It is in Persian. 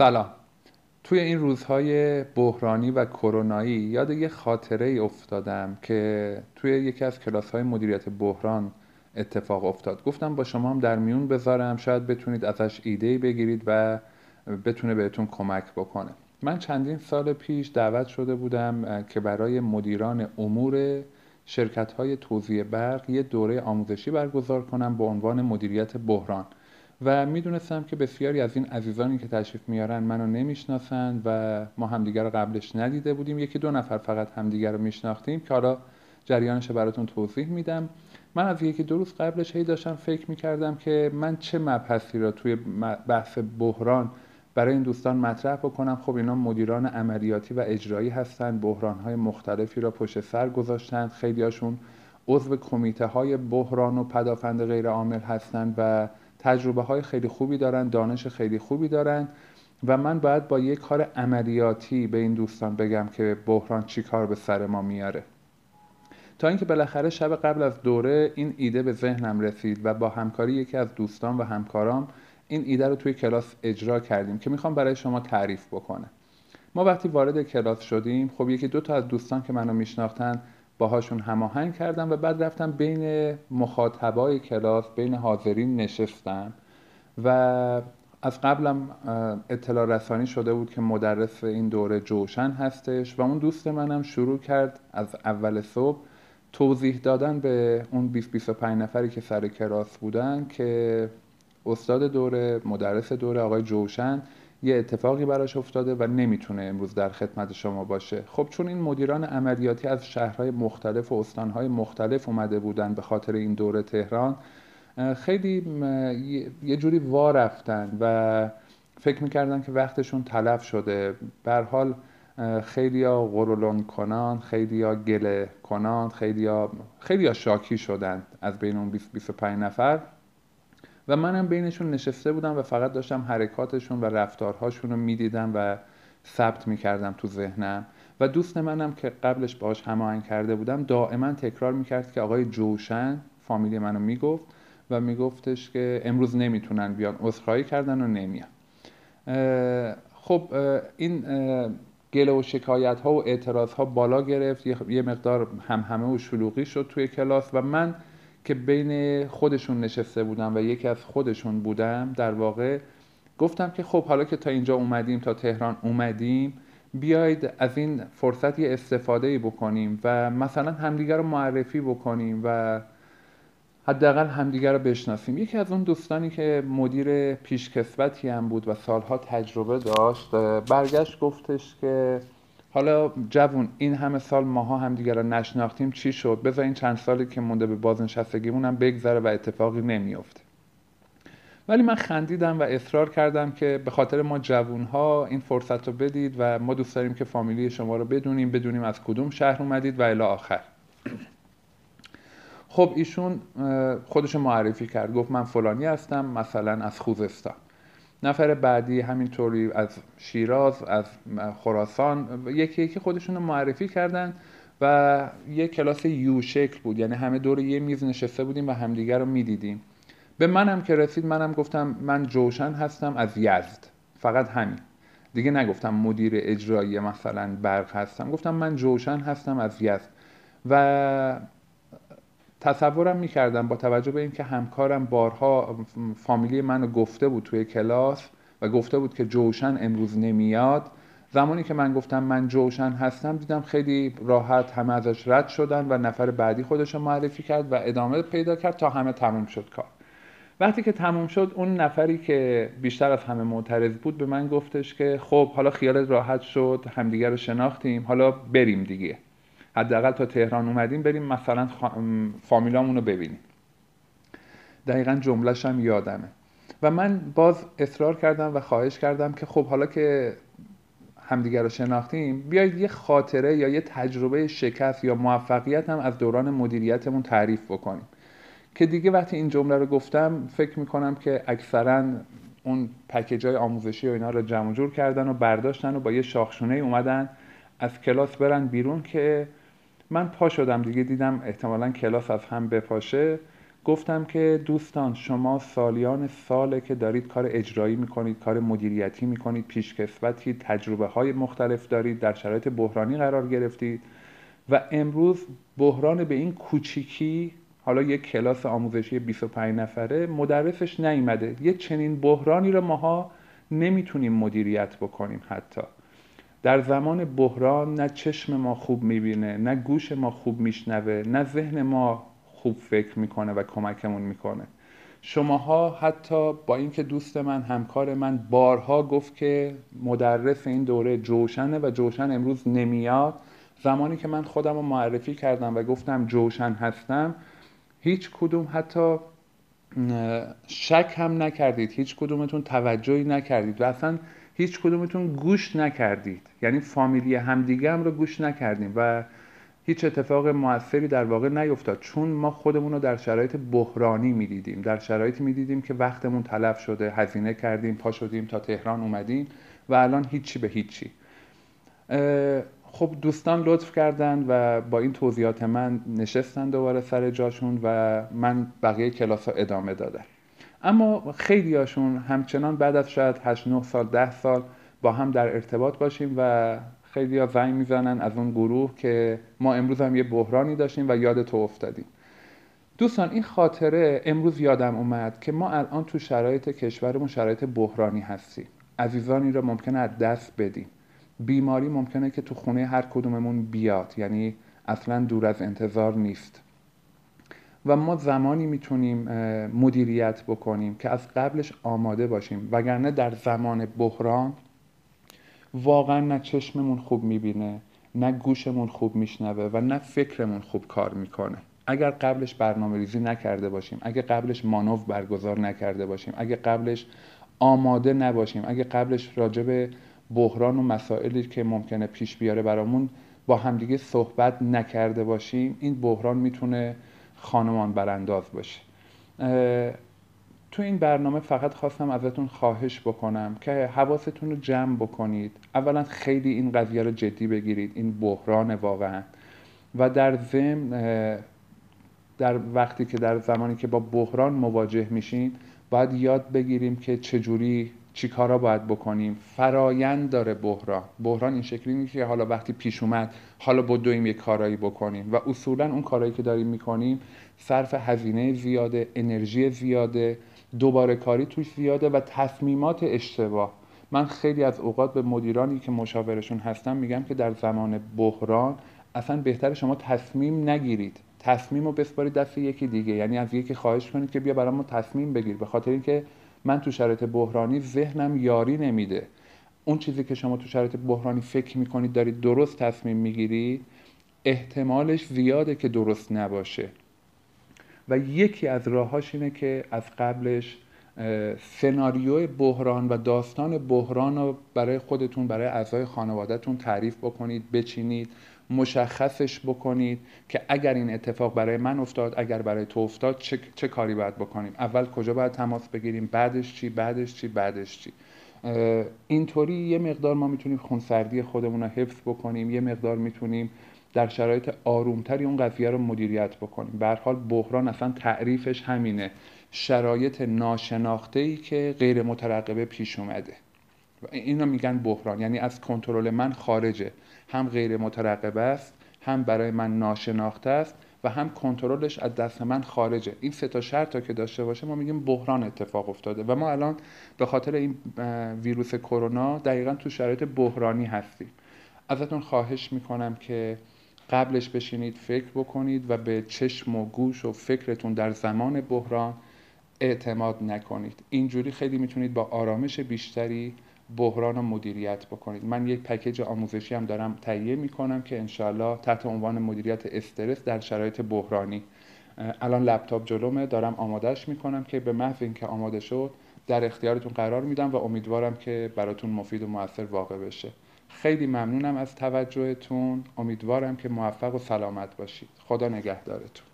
سلام. توی این روزهای بحرانی و کرونایی یاد یه خاطره ای افتادم که توی یکی از کلاس های مدیریت بحران اتفاق افتاد. گفتم با شما هم در میون بذارم شاید بتونید ازش ایده بگیرید و بتونه بهتون کمک بکنه. من چندین سال پیش دعوت شده بودم که برای مدیران امور شرکت های توزیع برق یه دوره آموزشی برگزار کنم به عنوان مدیریت بحران. و می‌دونستم که بسیاری از این عزیزانی که تشریف میارن منو نمی‌شناسند و ما همدیگر رو قبلش ندیده بودیم. یکی دو نفر فقط همدیگر رو میشناختیم که حالا جریانش براتون توضیح میدم. من از یکی دو روز قبلش هی داشتم فکر می‌کردم که من چه مبحثی را توی بحث بحران برای این دوستان مطرح بکنم. خب اینا مدیران عملیاتی و اجرایی هستن بحران های مختلفی را پشت سر گذاشتن. خیلیاشون عضو کمیته های بحران و پدافند غیر عامل هستند و تجربه های خیلی خوبی دارن دانش خیلی خوبی دارن و من باید با یک کار عملیاتی به این دوستان بگم که بحران چی کار به سر ما میاره. تا اینکه بالاخره شب قبل از دوره این ایده به ذهنم رسید و با همکاری یکی از دوستان و همکارام این ایده رو توی کلاس اجرا کردیم که می‌خوام برای شما تعریف بکنه ما وقتی وارد کلاس شدیم خب یکی دو تا از دوستان که منو میشناختن باهاشون هماهنگ کردم و بعد رفتم بین مخاطبای کلاس بین حاضرین نشستم و از قبلم اطلاع رسانی شده بود که مدرس این دوره جوشن هستش و اون دوست منم شروع کرد از اول صبح توضیح دادن به اون 20 25 نفری که سر کلاس بودن که استاد دوره مدرس دوره آقای جوشن یه اتفاقی براش افتاده و نمی‌تونه امروز در خدمت شما باشه. خب چون این مدیران عملیاتی از شهرهای مختلف و استانهای مختلف اومده بودن به خاطر این دوره تهران خیلی یه جوری وا رفتن و فکر می‌کردن که وقتشون تلف شده. بر حال خیلی ها غرولون کنان خیلی ها گله کنان خیلی ها, خیلی ها شاکی شدن از بین اون 20-25 نفر. و منم بینشون نشسته بودم و فقط داشتم حرکاتشون و رفتارهاشون رو می‌دیدم و ثبت می‌کردم تو ذهنم. و دوست منم که قبلش باهاش هماهنگ کرده بودم دائما تکرار می‌کرد که آقای جوشن فامیلی منو می‌گفت و میگفتش که امروز نمی‌تونن بیان عذرخواهی کردن و نمیان. خب این گله و شکایت ها و اعتراض ها بالا گرفت یه مقدار هم همه و شلوغی شد توی کلاس و من که بین خودشون نشسته بودم و یکی از خودشون بودم در واقع گفتم که خب حالا که تا اینجا اومدیم تا تهران اومدیم بیاید از این فرصت یه استفاده بکنیم و مثلا همدیگر رو معرفی بکنیم و حداقل همدیگر رو بشناسیم. یکی از اون دوستانی که مدیر پیشکسوتی هم بود و سالها تجربه داشت برگشت گفتش که حالا جوون این همه سال ماها هم دیگر رو نشناختیم چی شد؟ بذار این چند سالی که مونده به بازنشستگیمون هم بگذره و اتفاقی نمیافته. ولی من خندیدم و اصرار کردم که به خاطر ما جوون ها این فرصت رو بدید و ما دوست داریم که فامیلی شما رو بدونیم بدونیم از کدوم شهر اومدید و الی آخر. خب ایشون خودش معرفی کرد. گفت من فلانی هستم مثلا از خوزستان. نفر بعدی همینطوری از شیراز از خراسان یکی یکی خودشون رو معرفی کردن و یه کلاس یو شکل بود. یعنی همه دور یه میز نشسته بودیم و همدیگر رو می‌دیدیم. به منم که رسید منم گفتم من جوشن هستم از یزد. فقط همین. دیگه نگفتم مدیر اجرایی مثلا برق هستم. گفتم من جوشن هستم از یزد. و تصورم می‌کردم با توجه به اینکه همکارم بارها فامیلی منو گفته بود توی کلاس و گفته بود که جوشن امروز نمیاد زمانی که من گفتم من جوشن هستم دیدم خیلی راحت همه ازش رد شدن و نفر بعدی خودش معرفی کرد و ادامه پیدا کرد تا همه تموم شد کار. وقتی که تموم شد اون نفری که بیشتر از همه معترض بود به من گفتش که خب حالا خیالت راحت شد همدیگه رو شناختیم حالا بریم دیگه. حداقل تا تهران اومدیم بریم مثلا فامیلامون رو ببینیم. دقیقا جملهش هم یادمه. و من باز اصرار کردم و خواهش کردم که خب حالا که همدیگر رو شناختیم بیایید یه خاطره یا یه تجربه شکست یا موفقیت هم از دوران مدیریتمون تعریف بکنیم. که دیگه وقتی این جمله رو گفتم فکر می‌کنم که اکثرا اون پکیج های آموزشی و اینا رو جمع جور کردن و برداشتن و با یه شاخشونه اومدن از کلاس برن بیرون که من پا شدم دیگه دیدم احتمالا کلاس از هم بپاشه. گفتم که دوستان شما سالیان ساله که دارید کار اجرایی می‌کنید کار مدیریتی می‌کنید پیشکسوتی تجربه های مختلف دارید در شرایط بحرانی قرار گرفتید و امروز بحران به این کوچیکی حالا یک کلاس آموزشی 25 نفره مدرسش نیامده یه چنین بحرانی رو ماها نمی‌تونیم مدیریت بکنیم حتی. در زمان بحران نه چشم ما خوب می‌بینه نه گوش ما خوب میشنوه نه ذهن ما خوب فکر می‌کنه و کمکمون می‌کنه. شماها حتی با اینکه دوست من همکار من بارها گفت که مدرس این دوره جوشنه و جوشن امروز نمیاد. زمانی که من خودم رو معرفی کردم و گفتم جوشن هستم هیچ کدوم حتی شک هم نکردید هیچ کدومتون توجهی نکردید. و اصلا هیچ کدومتون گوش نکردید. یعنی فامیلی همدیگه هم رو گوش نکردیم و هیچ اتفاق موثری در واقع نیفتاد. چون ما خودمون رو در شرایط بحرانی می‌دیدیم. در شرایطی می‌دیدیم که وقتمون تلف شده هزینه کردیم پا شدیم تا تهران اومدیم و الان هیچی به هیچی. خب دوستان لطف کردن و با این توضیحات من نشستن دوباره سر جاشون و من بقیه کلاس ادامه دادم. اما خیلی هاشون همچنان بعد از شاید 8 9 سال 10 سال با هم در ارتباط باشیم و خیلی ها زنگ می‌زنن از اون گروه که ما امروز هم یه بحرانی داشتیم و یاد تو افتادیم. دوستان این خاطره امروز یادم اومد که ما الان تو شرایط کشورمون شرایط بحرانی هستیم. عزیزانی رو ممکنه از دست بدیم. بیماری ممکنه که تو خونه هر کدوممون بیاد. یعنی اصلا دور از انتظار نیست. و ما زمانی می‌تونیم مدیریت بکنیم که از قبلش آماده باشیم. وگرنه در زمان بحران واقعا نه چشممون خوب می‌بینه نه گوشمون خوب میشنوه و نه فکرمون خوب کار می‌کنه. اگر قبلش برنامه ریزی نکرده باشیم اگه قبلش مانوف برگزار نکرده باشیم اگه قبلش آماده نباشیم اگه قبلش راجع بحران و مسائلی که ممکنه پیش بیاره برامون با همدیگه صحبت نکرده باشیم این بحران می‌تونه خانمان برانداز باشه. تو این برنامه فقط خواستم ازتون خواهش بکنم که حواستون رو جمع بکنید. اولا خیلی این قضیه رو جدی بگیرید. این بحران واقعا. و در ضمن در وقتی که در زمانی که با بحران مواجه میشین باید یاد بگیریم که چجوری چی کارا باید بکنیم. فرایند داره بحران. بحران این شکلی نیست که حالا وقتی پیش اومد حالا بدویم یک کارایی بکنیم و اصولا اون کارایی که داریم می‌کنیم صرف هزینه زیاده انرژی زیاده دوباره کاری توش زیاده و تصمیمات اشتباه. من خیلی از اوقات به مدیرانی که مشاورشون هستم میگم که در زمان بحران اصلا بهتر شما تصمیم نگیرید. تصمیم رو بسپارید دست یکی دیگه. یعنی از یکی خواهش کنید که بیا برای تصمیم بگیر. به خاطر اینکه من تو شرایط بحرانی ذهنم یاری نمیده. اون چیزی که شما تو شرایط بحرانی فکر می‌کنید دارید درست تصمیم می‌گیرید احتمالش زیاده که درست نباشه. و یکی از راهاش اینه که از قبلش سناریو بحران و داستان بحران رو برای خودتون برای اعضای خانوادهتون تعریف بکنید بچینید. مشخصش بکنید که اگر این اتفاق برای من افتاد اگر برای تو افتاد چه, چه کاری باید بکنیم؟ اول کجا باید تماس بگیریم؟ بعدش چی؟ بعدش چی؟ بعدش چی؟ اینطوری یه مقدار ما می‌تونیم خونسردی خودمون رو حفظ بکنیم. یه مقدار می‌تونیم در شرایط آرومتری اون قضیه رو مدیریت بکنیم. به حال بحران اصلا تعریفش همینه. شرایط ناشناخته ای که غیر مترقبه پیش اومده. اینو میگن بحران. یعنی از کنترل من خارجه. هم غیر مترقبه است هم برای من ناشناخته است و هم کنترلش از دست من خارجه. این سه تا شرط که داشته باشه ما میگیم بحران اتفاق افتاده. و ما الان به خاطر این ویروس کرونا دقیقا تو شرایط بحرانی هستیم. ازتون خواهش می‌کنم که قبلش بشینید فکر بکنید و به چشم و گوش و فکرتون در زمان بحران اعتماد نکنید. اینجوری خیلی می‌تونید با آرامش بیشتری بحران رو مدیریت بکنید. من یک پکیج آموزشی هم دارم تهیه می‌کنم که انشاءالله تحت عنوان مدیریت استرس در شرایط بحرانی. الان لپتاپ جلومه دارم آمادهش می‌کنم که به محض اینکه آماده شد در اختیارتون قرار میدم و امیدوارم که براتون مفید و موثر واقع بشه. خیلی ممنونم از توجهتون. امیدوارم که موفق و سلامت باشید. خدا نگهدارتون.